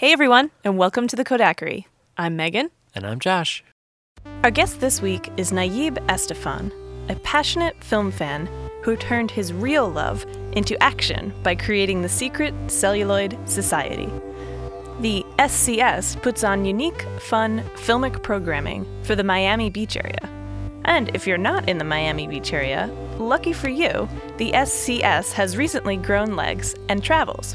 Hey everyone, and welcome to the Kodakery. I'm Megan. And I'm Josh. Our guest this week is Nayib Estefan, a passionate film fan who turned his real love into action by creating the Secret Celluloid Society. The SCS puts on unique, fun, filmic programming for the Miami Beach area. And if you're not in the Miami Beach area, lucky for you, the SCS has recently grown legs and travels.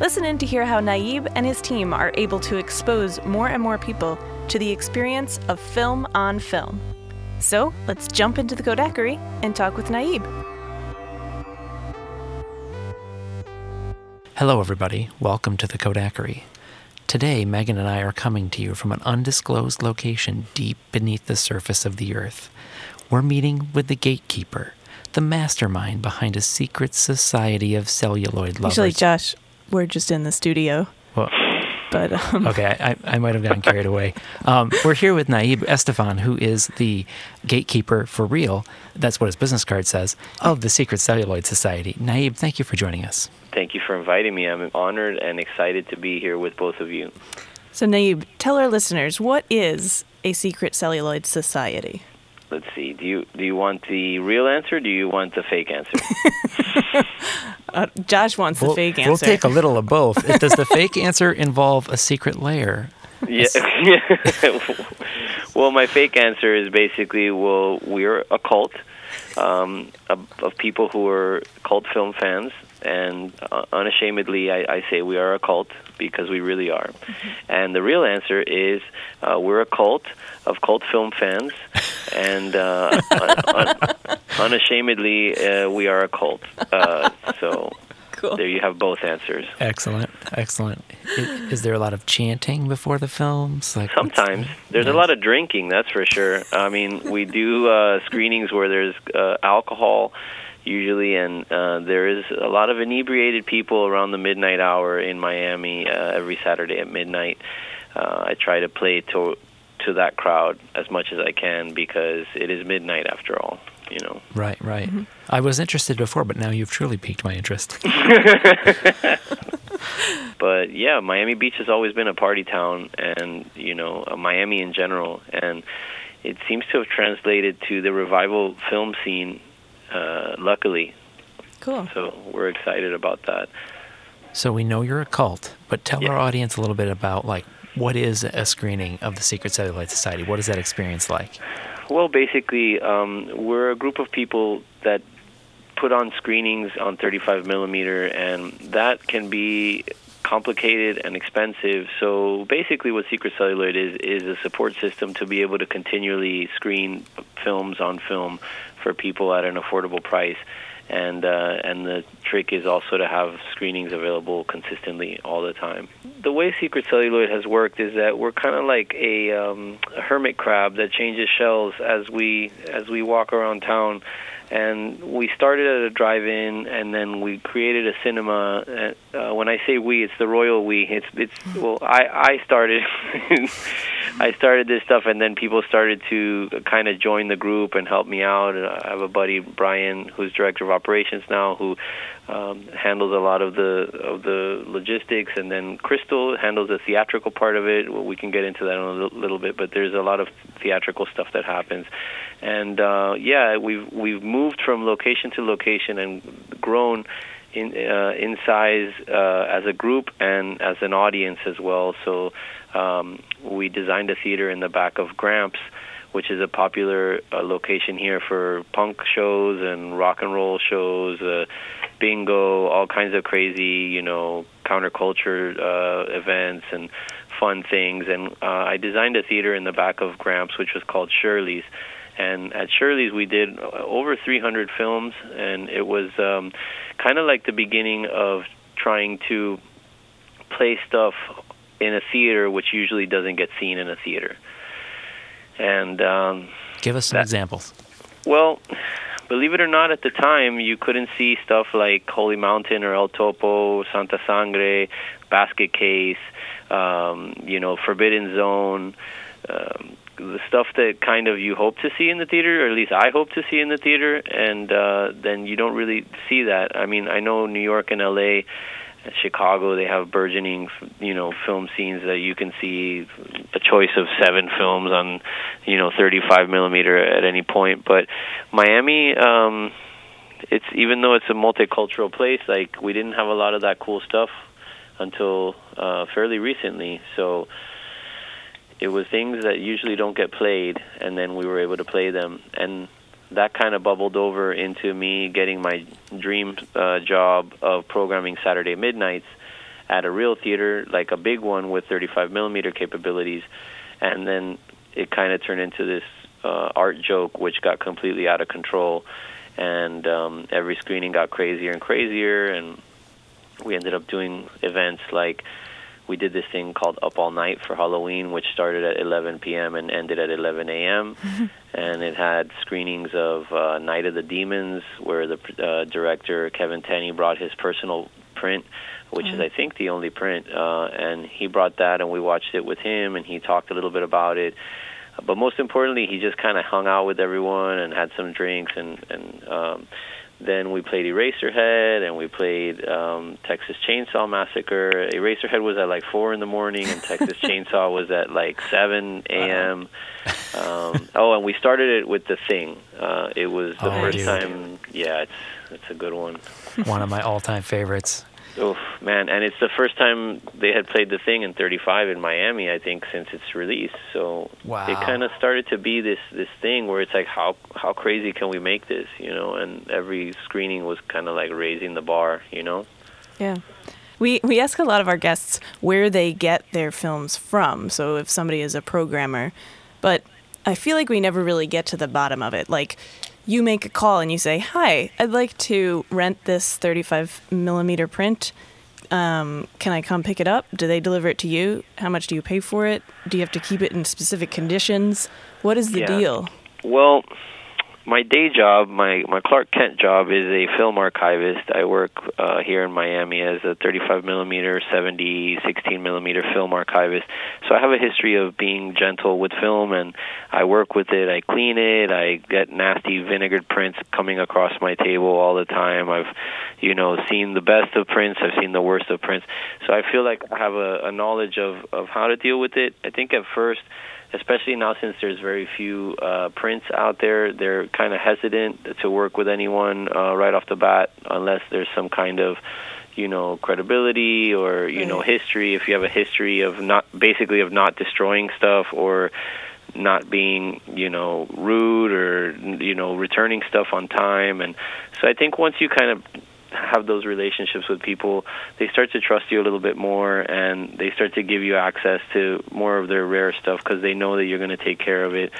Listen in to hear how Nayib and his team are able to expose more and more people to the experience of film on film. So let's jump into the Kodakery and talk with Nayib. Hello, everybody. Welcome to the Kodakery. Today, Megan and I are coming to you from an undisclosed location deep beneath the surface of the earth. We're meeting with the gatekeeper, the mastermind behind a secret society of celluloid lovers. Actually, Josh, we're just in the studio. Well, But um, okay, I, I might have gotten carried away. Um, we're here with Nayib Estefan, who is the gatekeeper for real. That's what his business card says of the Secret Celluloid Society. Nayib, thank you for joining us. Thank you for inviting me. I'm honored and excited to be here with both of you. so Nayib, tell our listeners what is a secret celluloid society? Let's see. Do you do you want the real answer? Or do you want the fake answer? Uh, Josh wants the We'll, fake answer. we'll take a little of both. Does the fake answer involve a secret layer? yeah. well, my fake answer is basically, well, we're a cult um, of, of people who are cult film fans, and uh, unashamedly, I, I say we are a cult because we really are. And the real answer is, uh, we're a cult of cult film fans, and uh, un- un- unashamedly, uh, we are a cult. Uh, so Cool. there you have both answers. Excellent, excellent. Is, is there a lot of chanting before the films? Like Sometimes there's a lot of drinking, that's for sure. I mean, we do uh, screenings where there's uh, alcohol usually, and uh, there is a lot of inebriated people around the midnight hour in Miami uh, every Saturday at midnight. Uh, I try to play to to that crowd as much as I can because it is midnight after all. You know. Right, right. I was interested before, but now you've truly piqued my interest. but yeah, Miami Beach has always been a party town, and you know, uh, Miami in general, and it seems to have translated to the revival film scene. Uh, luckily, Cool. so we're excited about that. So we know you're a cult, but tell Yeah. our audience a little bit about like what is a screening of the Secret Celluloid Society? What is that experience like? Well, basically, um, we're a group of people that put on screenings on 35 millimeter, and that can be complicated and expensive. So basically, what Secret Celluloid is is a support system to be able to continually screen films on film for people at an affordable price. And uh, and the trick is also to have screenings available consistently all the time. The way Secret Celluloid has worked is that we're kind of like a, um, a hermit crab that changes shells as we as we walk around town and we started at a drive-in, and then we created a cinema. Uh, uh, when I say we, it's the royal we. It's it's well, I I started, I started this stuff, and then people started to kind of join the group and help me out. And I have a buddy Brian, who's director of operations now, who um, handles a lot of the of the logistics, and then Crystal handles the theatrical part of it. Well, we can get into that in a little, little bit, but there's a lot of theatrical stuff that happens, and uh, yeah, we've we've moved from location to location and grown in uh, in size uh, as a group and as an audience as well. So um, we designed a theater in the back of Gramps which is a popular uh, location here for punk shows and rock and roll shows, uh, bingo, all kinds of crazy, you know, counterculture uh, events and fun things. And uh, I designed a theater in the back of Gramps, which was called Shirley's. And at Shirley's, we did over 300 films, and it was um, kind of like the beginning of trying to play stuff in a theater which usually doesn't get seen in a theater. And um, Give us some That- examples. well, believe it or not, at the time you couldn't see stuff like Holy Mountain or El Topo, Santa Sangre, Basket Case, um, you know, Forbidden Zone. Um, the stuff that kind of you hope to see in the theater, or at least I hope to see in the theater, and uh, then you don't really see that. I mean, I know New York and LA Chicago, they have burgeoning, you know, film scenes that you can see a choice of seven films on, you know, 35 millimeter at any point. But Miami, um, it's even though it's a multicultural place, like we didn't have a lot of that cool stuff until uh, fairly recently. So it was things that usually don't get played, and then we were able to play them, and that kind of bubbled over into me getting my dream uh, job of programming Saturday midnights at a real theater, like a big one with 35 millimeter capabilities, and then it kind of turned into this uh, art joke, which got completely out of control, and um, every screening got crazier and crazier, and we ended up doing events like we did this thing called Up All Night for Halloween, which started at 11 p.m. and ended at 11 a.m. and it had screenings of uh, Night of the Demons, where the uh, director Kevin Tenney brought his personal print, which mm-hmm. is I think the only print, uh, and he brought that, and we watched it with him, and he talked a little bit about it. But most importantly, he just kind of hung out with everyone and had some drinks and and um, then we played Eraserhead and we played um, Texas Chainsaw Massacre. Eraserhead was at like four in the morning, and Texas Chainsaw was at like seven a.m. Um, oh, and we started it with The Thing. Uh, it was the oh, first dude. time. Yeah, it's it's a good one. one of my all-time favorites. Oh man, and it's the first time they had played the thing in 35 in Miami, I think, since its release. So wow. it kind of started to be this this thing where it's like, how how crazy can we make this, you know? And every screening was kind of like raising the bar, you know? Yeah. We we ask a lot of our guests where they get their films from. So if somebody is a programmer, but I feel like we never really get to the bottom of it. Like you make a call and you say, "Hi, I'd like to rent this 35 millimeter print. Um, can I come pick it up? Do they deliver it to you? How much do you pay for it? Do you have to keep it in specific conditions? What is the yeah. deal?" Well, my day job, my my Clark Kent job, is a film archivist. I work uh, here in Miami as a 35 millimeter, 70, 16 millimeter film archivist. So I have a history of being gentle with film, and I work with it. I clean it. I get nasty vinegared prints coming across my table all the time. I've, you know, seen the best of prints. I've seen the worst of prints. So I feel like I have a, a knowledge of of how to deal with it. I think at first especially now since there's very few uh, prints out there, they're kind of hesitant to work with anyone uh, right off the bat unless there's some kind of you know credibility or you know history. If you have a history of not basically of not destroying stuff or not being you know rude or you know returning stuff on time. And so i think once you kind of have those relationships with people, they start to trust you a little bit more, and they start to give you access to more of their rare stuff because they know that you're going to take care of it.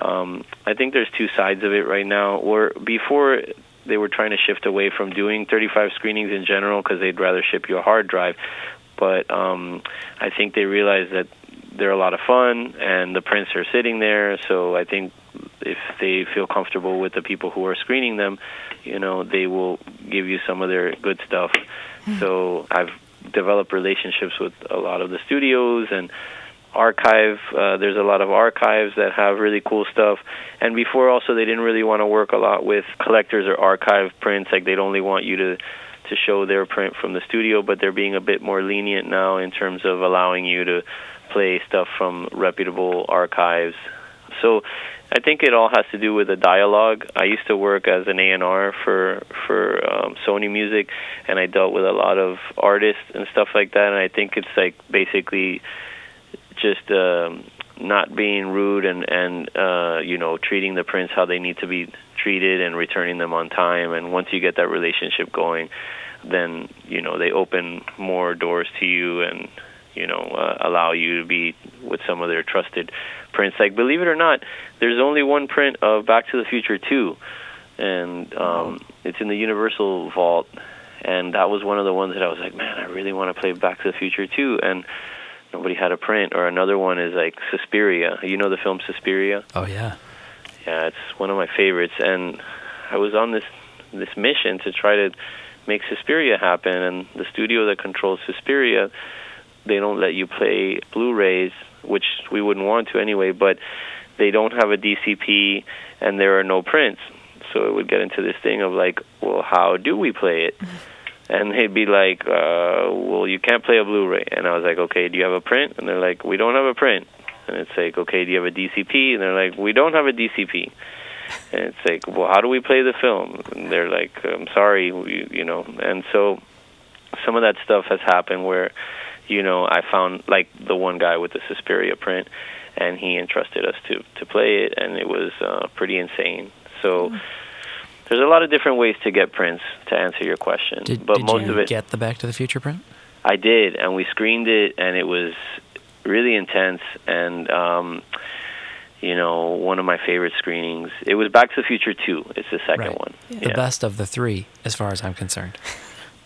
Um, I think there's two sides of it right now. Where before they were trying to shift away from doing 35 screenings in general because they'd rather ship you a hard drive, but um, I think they realized that they're a lot of fun and the prints are sitting there. So I think if they feel comfortable with the people who are screening them, you know, they will give you some of their good stuff. Mm-hmm. So I've developed relationships with a lot of the studios and archive uh, there's a lot of archives that have really cool stuff and before also they didn't really want to work a lot with collectors or archive prints like they'd only want you to to show their print from the studio but they're being a bit more lenient now in terms of allowing you to play stuff from reputable archives so I think it all has to do with the dialogue. I used to work as an A&R for for um, Sony Music, and I dealt with a lot of artists and stuff like that. And I think it's like basically just um, not being rude and and uh, you know treating the prints how they need to be treated and returning them on time. And once you get that relationship going, then you know they open more doors to you and you know uh, allow you to be with some of their trusted prints. Like believe it or not, there's only one print of Back to the Future 2, and um, it's in the Universal vault. And that was one of the ones that I was like, man, I really want to play Back to the Future 2, and nobody had a print. Or another one is like Suspiria. You know the film Suspiria? Oh yeah. Yeah, it's one of my favorites, and I was on this this mission to try to make Suspiria happen, and the studio that controls Suspiria they don't let you play Blu-rays, which we wouldn't want to anyway. But they don't have a DCP, and there are no prints. So it would get into this thing of like, well, how do we play it? and they'd be like, uh, "Well, you can't play a Blu-ray." And I was like, "Okay, do you have a print?" And they're like, "We don't have a print." And it's like, "Okay, do you have a DCP?" And they're like, "We don't have a DCP." And it's like, "Well, how do we play the film?" And they're like, "I'm sorry, we, you know." And so some of that stuff has happened where, you know, I found like the one guy with the Suspiria print, and he entrusted us to to play it, and it was uh, pretty insane. So. Mm there's a lot of different ways to get prints to answer your question. Did, but did most you of it get the Back to the Future print? I did, and we screened it, and it was really intense. And um, you know, one of my favorite screenings. It was Back to the Future Two. It's the second right. one. The yeah. best of the three, as far as I'm concerned.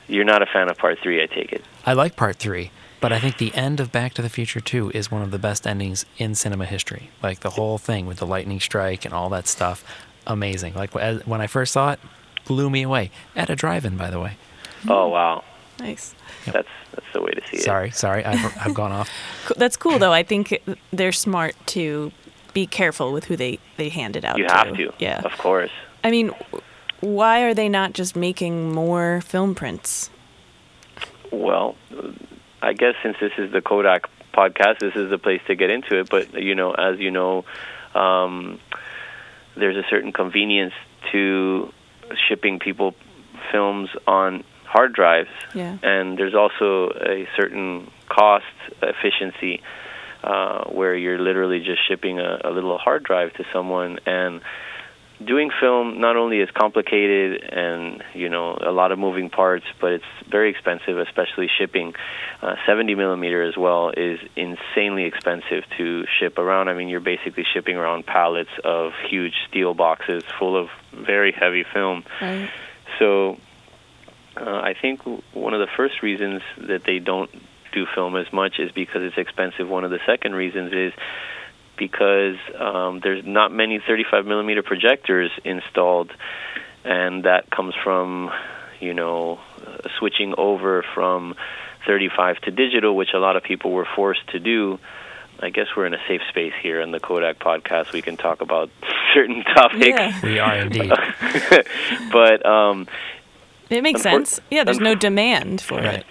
You're not a fan of Part Three, I take it. I like Part Three. But I think the end of Back to the Future 2 is one of the best endings in cinema history. Like the whole thing with the lightning strike and all that stuff amazing. Like when I first saw it, blew me away at a drive-in, by the way. Oh wow! Nice. Yep. That's that's the way to see sorry, it. Sorry, sorry, I've, I've gone off. That's cool though. I think they're smart to be careful with who they they hand it out. You to. have to. Yeah. Of course. I mean, why are they not just making more film prints? Well, I guess since this is the Kodak podcast, this is the place to get into it. But you know, as you know. Um, there's a certain convenience to shipping people films on hard drives, yeah. and there's also a certain cost efficiency uh, where you're literally just shipping a, a little hard drive to someone and doing film not only is complicated and you know a lot of moving parts, but it's very expensive, especially shipping. Uh, 70 millimeter as well is insanely expensive to ship around. I mean, you're basically shipping around pallets of huge steel boxes full of very heavy film. Right. So, uh, I think one of the first reasons that they don't do film as much is because it's expensive. One of the second reasons is because um, there's not many 35 millimeter projectors installed, and that comes from, you know, uh, switching over from 35 to digital, which a lot of people were forced to do. I guess we're in a safe space here in the Kodak podcast. We can talk about certain topics. Yeah. We are indeed. but um, it makes sense. Yeah, there's no demand for right. it.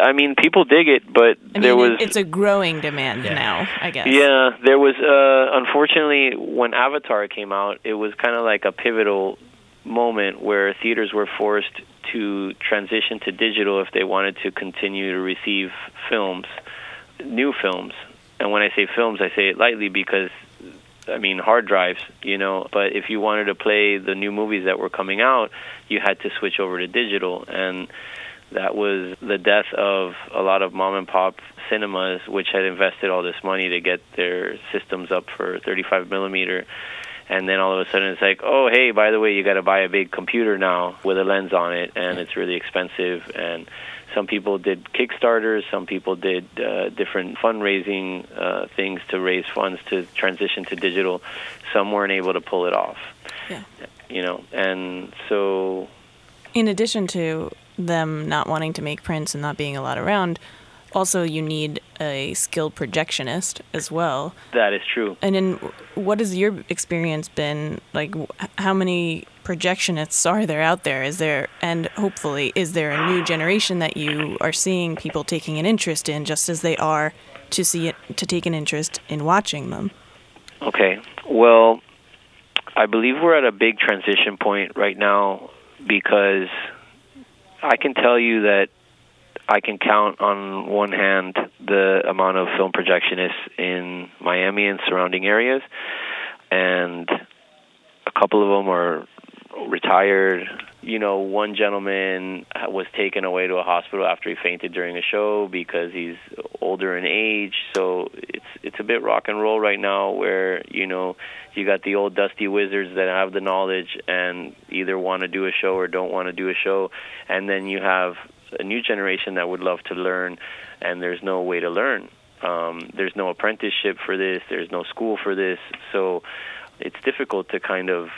I mean, people dig it, but I mean, there was it's a growing demand yeah. now. I guess. Yeah, there was. Uh, unfortunately, when Avatar came out, it was kind of like a pivotal moment where theaters were forced to transition to digital if they wanted to continue to receive films, new films. And when I say films, I say it lightly because I mean hard drives, you know. But if you wanted to play the new movies that were coming out, you had to switch over to digital and that was the death of a lot of mom and pop cinemas, which had invested all this money to get their systems up for 35 millimeter. And then all of a sudden it's like, oh, hey, by the way, you got to buy a big computer now with a lens on it, and it's really expensive. And some people did Kickstarters, some people did uh, different fundraising uh, things to raise funds to transition to digital. Some weren't able to pull it off. Yeah. You know, and so. In addition to them not wanting to make prints and not being allowed around, also you need a skilled projectionist as well. That is true. And then, what has your experience been like? How many projectionists are there out there? Is there, and hopefully, is there a new generation that you are seeing people taking an interest in, just as they are to see it to take an interest in watching them? Okay. Well, I believe we're at a big transition point right now because I can tell you that I can count on one hand the amount of film projectionists in Miami and surrounding areas, and a couple of them are retired. You know, one gentleman was taken away to a hospital after he fainted during a show because he's older in age. So it's it's a bit rock and roll right now, where you know you got the old dusty wizards that have the knowledge and either want to do a show or don't want to do a show, and then you have a new generation that would love to learn, and there's no way to learn. Um, there's no apprenticeship for this. There's no school for this. So it's difficult to kind of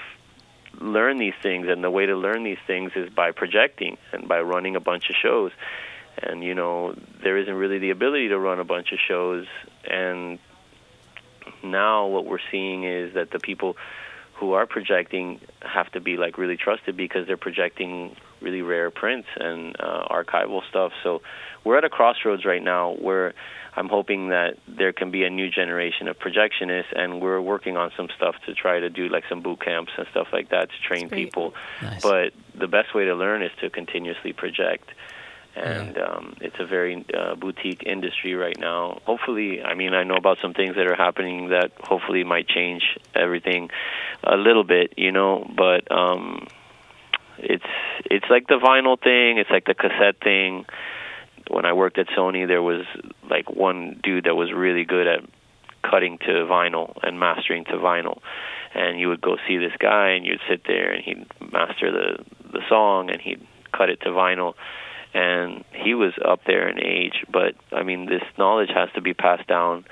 learn these things, and the way to learn these things is by projecting and by running a bunch of shows. And you know, there isn't really the ability to run a bunch of shows. And now what we're seeing is that the people who are projecting have to be like really trusted because they're projecting really rare prints and uh, archival stuff. So we're at a crossroads right now where I'm hoping that there can be a new generation of projectionists, and we're working on some stuff to try to do like some boot camps and stuff like that to train people. Nice. But the best way to learn is to continuously project. And Yeah. um, it's a very uh, boutique industry right now. Hopefully, I mean, I know about some things that are happening that hopefully might change everything a little bit, you know. But um, it's it's like the vinyl thing. It's like the cassette thing. When I worked at Sony, there was like one dude that was really good at cutting to vinyl and mastering to vinyl. And you would go see this guy, and you'd sit there, and he'd master the the song, and he'd cut it to vinyl. And he was up there in age, but I mean, this knowledge has to be passed down,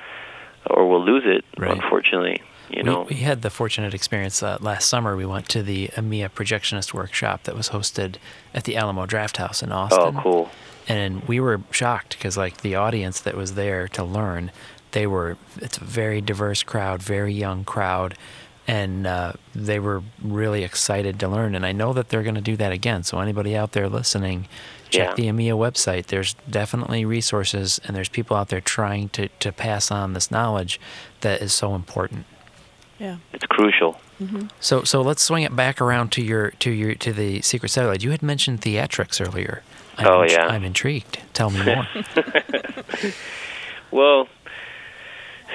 or we'll lose it. Right. Unfortunately, you know. We, we had the fortunate experience uh, last summer. We went to the AMIA projectionist workshop that was hosted at the Alamo Drafthouse in oh, Austin. cool. And we were shocked because, like, the audience that was there to learn, they were, it's a very diverse crowd, very young crowd. And uh, they were really excited to learn. And I know that they're going to do that again. So, anybody out there listening, check Yeah. the AMIA website. There's definitely resources, and there's people out there trying to, to pass on this knowledge that is so important. Yeah. It's crucial. So so let's swing it back around to your to your to the secret satellite. You had mentioned theatrics earlier. I'm Oh, int- yeah. I'm intrigued. Tell me more. Well,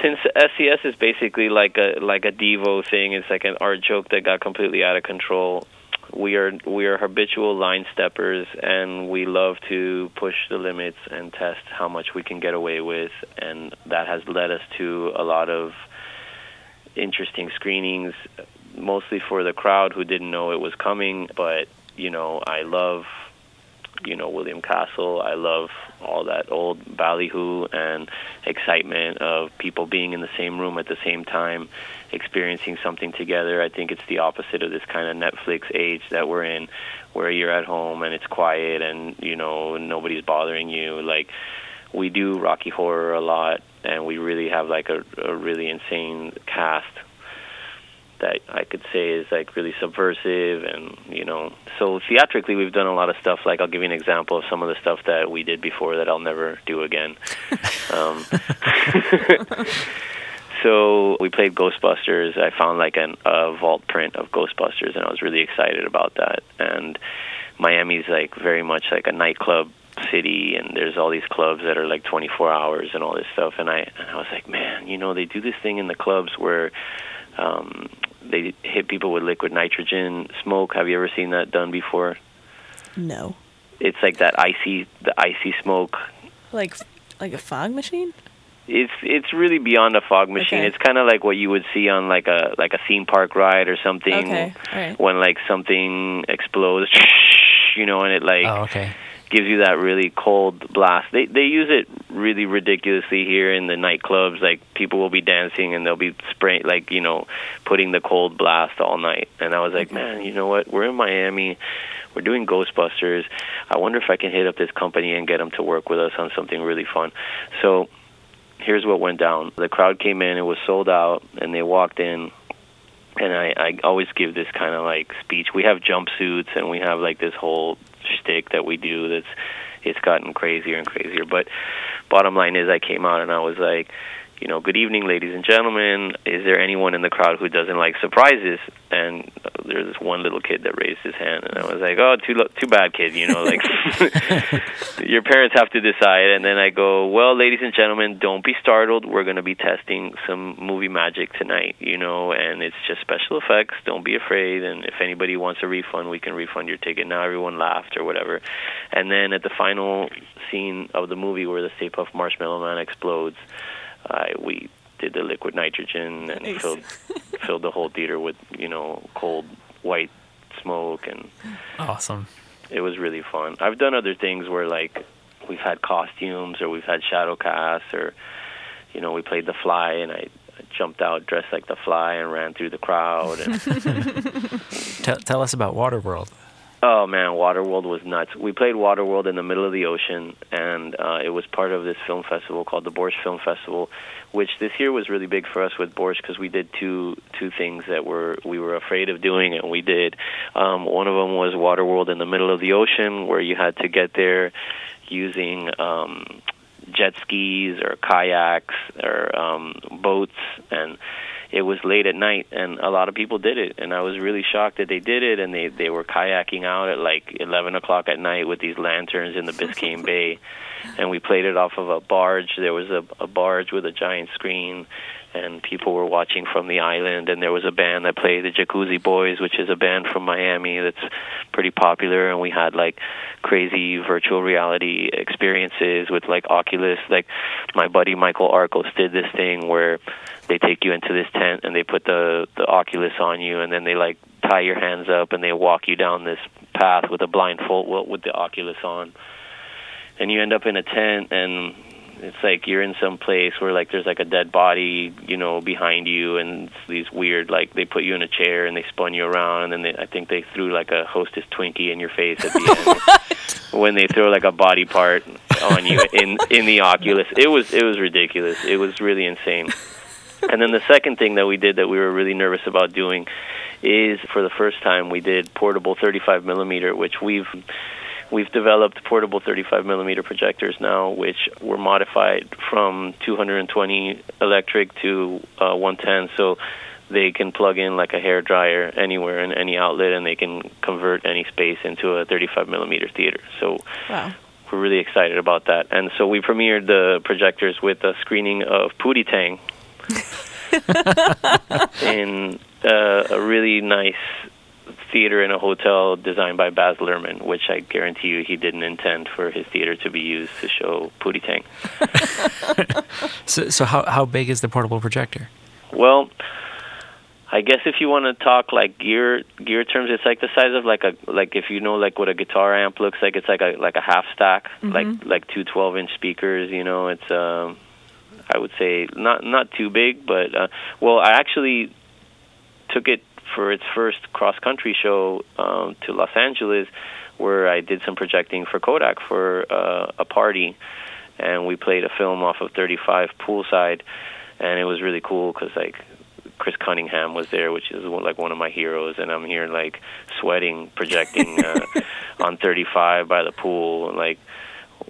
since SCS is basically like a like a Devo thing, it's like an art joke that got completely out of control. We are we are habitual line steppers, and we love to push the limits and test how much we can get away with, and that has led us to a lot of interesting screenings, mostly for the crowd who didn't know it was coming. But you know, I love you know William Castle. I love all that old ballyhoo and excitement of people being in the same room at the same time, experiencing something together. I think it's the opposite of this kind of Netflix age that we're in, where you're at home and it's quiet and you know nobody's bothering you. Like we do Rocky Horror a lot, and we really have like a, a really insane cast that I could say is like really subversive and you know so theatrically we've done a lot of stuff like I'll give you an example of some of the stuff that we did before that I'll never do again. Um, so we played Ghostbusters. I found like an a vault print of Ghostbusters and I was really excited about that. And Miami's like very much like a nightclub city and there's all these clubs that are like 24 hours and all this stuff. And I and I was like man you know they do this thing in the clubs where um, they hit people with liquid nitrogen smoke. Have you ever seen that done before? No. It's like that icy, the icy smoke. Like like a fog machine? It's it's really beyond a fog machine. Okay. It's kind of like what you would see on like a like a theme park ride or something. Okay. All right. When like something explodes, you know, and it like oh, okay. Gives you that really cold blast. They they use it really ridiculously here in the nightclubs. Like people will be dancing and they'll be spraying like you know putting the cold blast all night. And I was like, man, you know what? We're in Miami. We're doing Ghostbusters. I wonder if I can hit up this company and get them to work with us on something really fun. So here's what went down. The crowd came in. It was sold out, and they walked in and I, I always give this kind of like speech. We have jumpsuits and we have like this whole shtick that we do. That's it's gotten crazier and crazier. But bottom line is, I came out and I was like, you know, good evening, ladies and gentlemen. Is there anyone in the crowd who doesn't like surprises? And uh, there's this one little kid that raised his hand, and I was like, oh, too lo- too bad, kid. You know, like your parents have to decide. And then I go, well, ladies and gentlemen, don't be startled. We're going to be testing some movie magic tonight. You know, and it's just special effects. Don't be afraid. And if anybody wants a refund, we can refund your ticket. Now everyone laughed or whatever. And then at the final scene of the movie where the Stay Puft Marshmallow Man explodes, uh, we did the liquid nitrogen and Nice. filled filled the whole theater with you know cold white smoke and Awesome. it was really fun. I've done other things where like we've had costumes or we've had shadow casts or you know we played the fly and I I jumped out dressed like the fly and ran through the crowd and Tell, tell us about Waterworld. Oh man, Waterworld was nuts. We played Waterworld in the middle of the ocean, and uh, it was part of this film festival called the Borscht Film Festival, which this year was really big for us with Borscht because we did two two things that were we were afraid of doing, and we did. Um, one of them was Waterworld in the middle of the ocean, where you had to get there using um, jet skis or kayaks or um, boats and it was late at night and a lot of people did it and i was really shocked that they did it and they they were kayaking out at like eleven o'clock at night with these lanterns in the biscayne bay and we played it off of a barge. There was a, a barge with a giant screen and people were watching from the island and there was a band that played the jacuzzi boys which is a band from miami that's pretty popular and we had like crazy virtual reality experiences with like oculus. Like my buddy michael arcos did this thing where they take you into this tent and they put the the oculus on you and then they like tie your hands up and they walk you down this path with a blindfold with the oculus on. And you end up in a tent and it's like you're in some place where like there's like a dead body, you know, behind you, and it's these weird like they put you in a chair and they spun you around, and then they, I think they threw like a Hostess Twinkie in your face at the end when they throw like a body part on you in in the Oculus. It was it was ridiculous. It was really insane. And then the second thing that we did that we were really nervous about doing is for the first time we did portable 35 millimeter, which we've we've developed portable 35 millimeter projectors now, which were modified from 220 electric to uh, 110, so they can plug in like a hair dryer anywhere in any outlet, and they can convert any space into a 35 millimeter theater. So. Wow we're really excited about that. And so we premiered the projectors with a screening of Pootie Tang, in uh, a really nice theater in a hotel designed by Baz Luhrmann, which I guarantee you he didn't intend for his theater to be used to show Pootie Tang. so, so how how big is the portable projector? Well, I guess if you want to talk like gear gear terms, it's like the size of like a like if you know like what a guitar amp looks like. It's like a like a half stack, mm-hmm. like like two 12 inch speakers. You know, it's um I would say not not too big, but uh, well, I actually took it for its first cross country show um, to Los Angeles, where I did some projecting for Kodak for uh, a party, and we played a film off of 35 poolside, and it was really cool because like Chris Cunningham was there, which is like one of my heroes, and I'm here like sweating, projecting uh, on 35 by the pool, and, like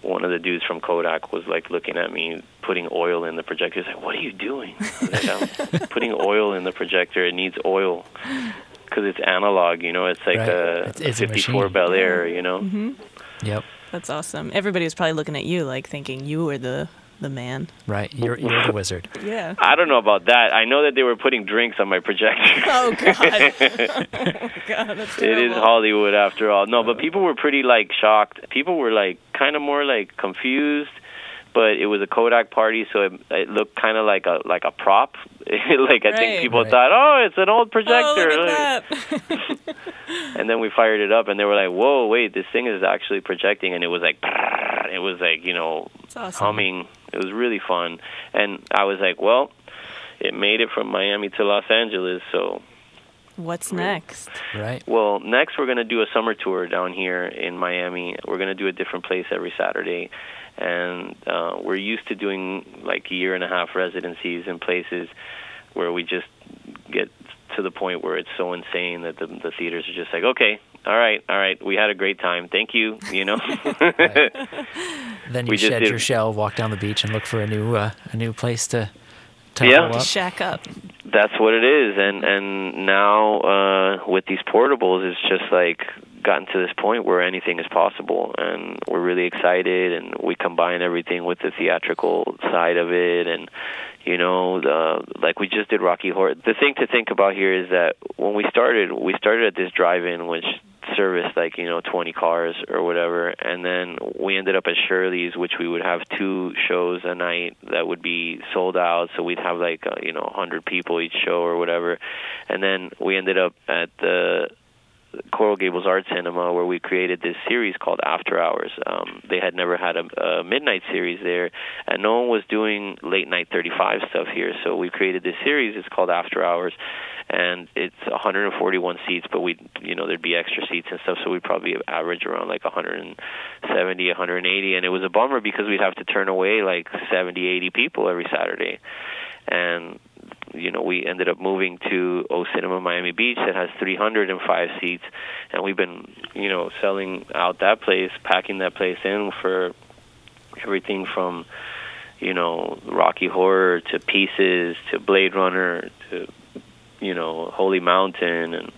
one of the dudes from Kodak was like looking at me putting oil in the projector. He's like, "What are you doing?" Like, I'm putting oil in the projector. It needs oil because it's analog. You know, it's like right. a, it's, it's 54 a Bel Air. You know. Mm-hmm. Yep. That's awesome. Everybody was probably looking at you like thinking you were the the man. Right, you're you're the wizard. yeah. I don't know about that. I know that they were putting drinks on my projector. Oh God. oh God, that's. It is Hollywood after all. No, but people were pretty like shocked. People were like kind of more like confused. But it was a Kodak party, so it, it looked kind of like a like a prop. like I right. think people right. thought, oh, it's an old projector. Oh, look at that. and then we fired it up, and they were like, whoa, wait, this thing is actually projecting, and it was like, it was like you know, awesome. humming it was really fun, and I was like, well, it made it from Miami to Los Angeles, so. What's next? Right. Well, next we're going to do a summer tour down here in Miami. We're going to do a different place every Saturday, and uh, we're used to doing like a year and a half residencies in places where we just get to the point where it's so insane that the, the theaters are just like, okay, all right, all right, we had a great time. Thank you. You know. Then you we shed your shell, walk down the beach, and look for a new uh, a new place to. to yeah, up. shack up. That's what it is, and and now uh, with these portables, it's just like gotten to this point where anything is possible, and we're really excited, and we combine everything with the theatrical side of it, and you know, the, like we just did Rocky Horror. The thing to think about here is that when we started, we started at this drive-in, which serviced like you know 20 cars or whatever, and then we ended up at Shirley's, which we would have two shows a night that would be sold out. So we'd have like uh, you know 100 people each show or whatever, and then we ended up at the Coral Gables Art Cinema, where we created this series called After Hours. Um, they had never had a, a midnight series there, and no one was doing late night 35 stuff here. So we created this series. It's called After Hours, and it's 141 seats, but we, you know, there'd be extra seats and stuff. So we'd probably average around like 170, 180, and it was a bummer because we'd have to turn away like 70, 80 people every Saturday, and you know, we ended up moving to O Cinema Miami Beach that has 305 seats, and we've been, you know, selling out that place, packing that place in for everything from, you know, Rocky Horror to Pieces to Blade Runner to, you know, Holy Mountain, and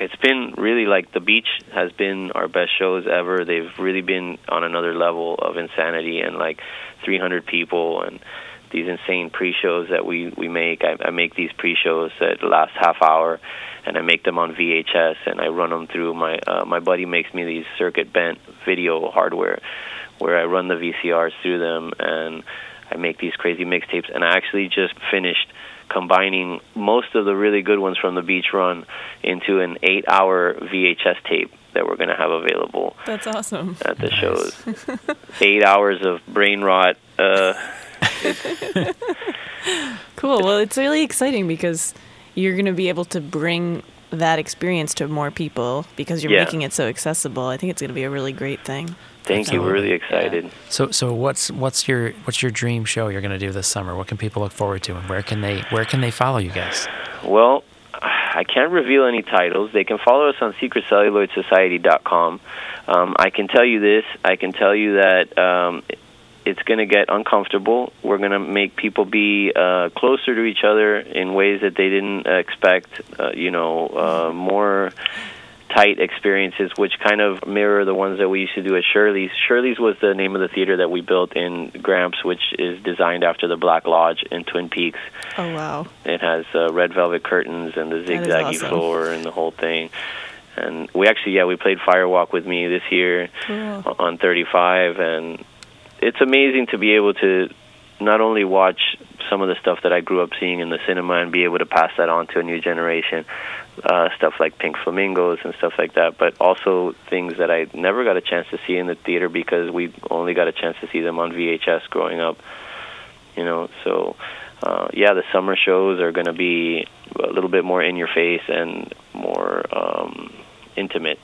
it's been really like the beach has been our best shows ever. They've really been on another level of insanity and like 300 people. And these insane pre-shows that we we make. I, I make these pre-shows that last half hour, and I make them on VHS, and I run them through my uh, my buddy makes me these circuit bent video hardware, where I run the VCRs through them, and I make these crazy mixtapes. And I actually just finished combining most of the really good ones from the beach run into an eight-hour VHS tape that we're going to have available. That's awesome. At the nice. shows, eight hours of brain rot. Uh, cool. Well, it's really exciting because you're going to be able to bring that experience to more people because you're yeah. making it so accessible. I think it's going to be a really great thing. Thank you. We're really excited. Yeah. So, so what's what's your what's your dream show you're going to do this summer? What can people look forward to, and where can they where can they follow you guys? Well, I can't reveal any titles. They can follow us on secretcelluloidsociety.com. Um, I can tell you this. I can tell you that um, it's going to get uncomfortable. We're going to make people be uh, closer to each other in ways that they didn't expect. Uh, you know, uh, more tight experiences, which kind of mirror the ones that we used to do at Shirley's. Shirley's was the name of the theater that we built in Gramps, which is designed after the Black Lodge in Twin Peaks. Oh wow! It has uh, red velvet curtains and the zigzaggy awesome. floor and the whole thing. And we actually, yeah, we played Firewalk with Me this year cool. on 35, and it's amazing to be able to not only watch some of the stuff that I grew up seeing in the cinema and be able to pass that on to a new generation, uh, stuff like Pink Flamingos and stuff like that, but also things that I never got a chance to see in the theater because we only got a chance to see them on VHS growing up. You know, so uh, yeah, the summer shows are going to be a little bit more in your face and more um, intimate,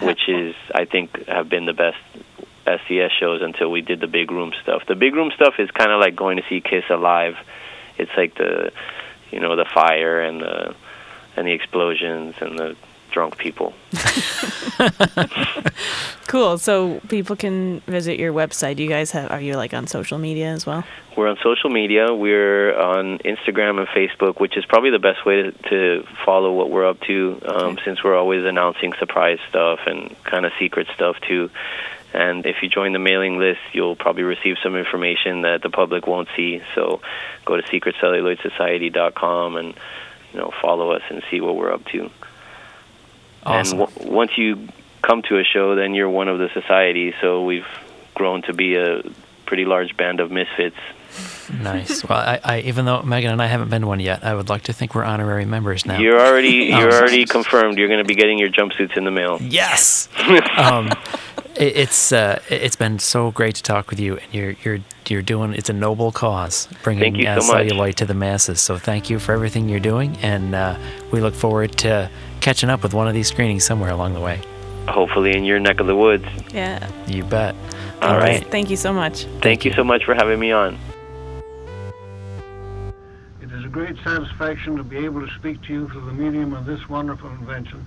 which is I think have been the best SCS shows until we did the big room stuff. The big room stuff is kind of like going to see Kiss alive. It's like the, you know, the fire and the and the explosions and the drunk people. cool. So people can visit your website. Do you guys have? Are you like on social media as well? We're on social media. We're on Instagram and Facebook, which is probably the best way to, to follow what we're up to, um, okay. since we're always announcing surprise stuff and kind of secret stuff too. And if you join the mailing list, you'll probably receive some information that the public won't see. So go to secretcelluloidsociety.com and you know follow us and see what we're up to. Awesome. And w- once you come to a show, then you're one of the society. So we've grown to be a pretty large band of misfits. Nice. Well, I, I, even though Megan and I haven't been one yet, I would like to think we're honorary members now. You're already you're already confirmed. You're going to be getting your jumpsuits in the mail. Yes. um, it's uh, it's been so great to talk with you, and you're you're you're doing. It's a noble cause, bringing uh, so celluloid to the masses. So thank you for everything you're doing, and uh, we look forward to catching up with one of these screenings somewhere along the way. Hopefully, in your neck of the woods. Yeah. You bet. All, All right. right. Thank you so much. Thank, Thank you so much for having me on. It is a great satisfaction to be able to speak to you through the medium of this wonderful invention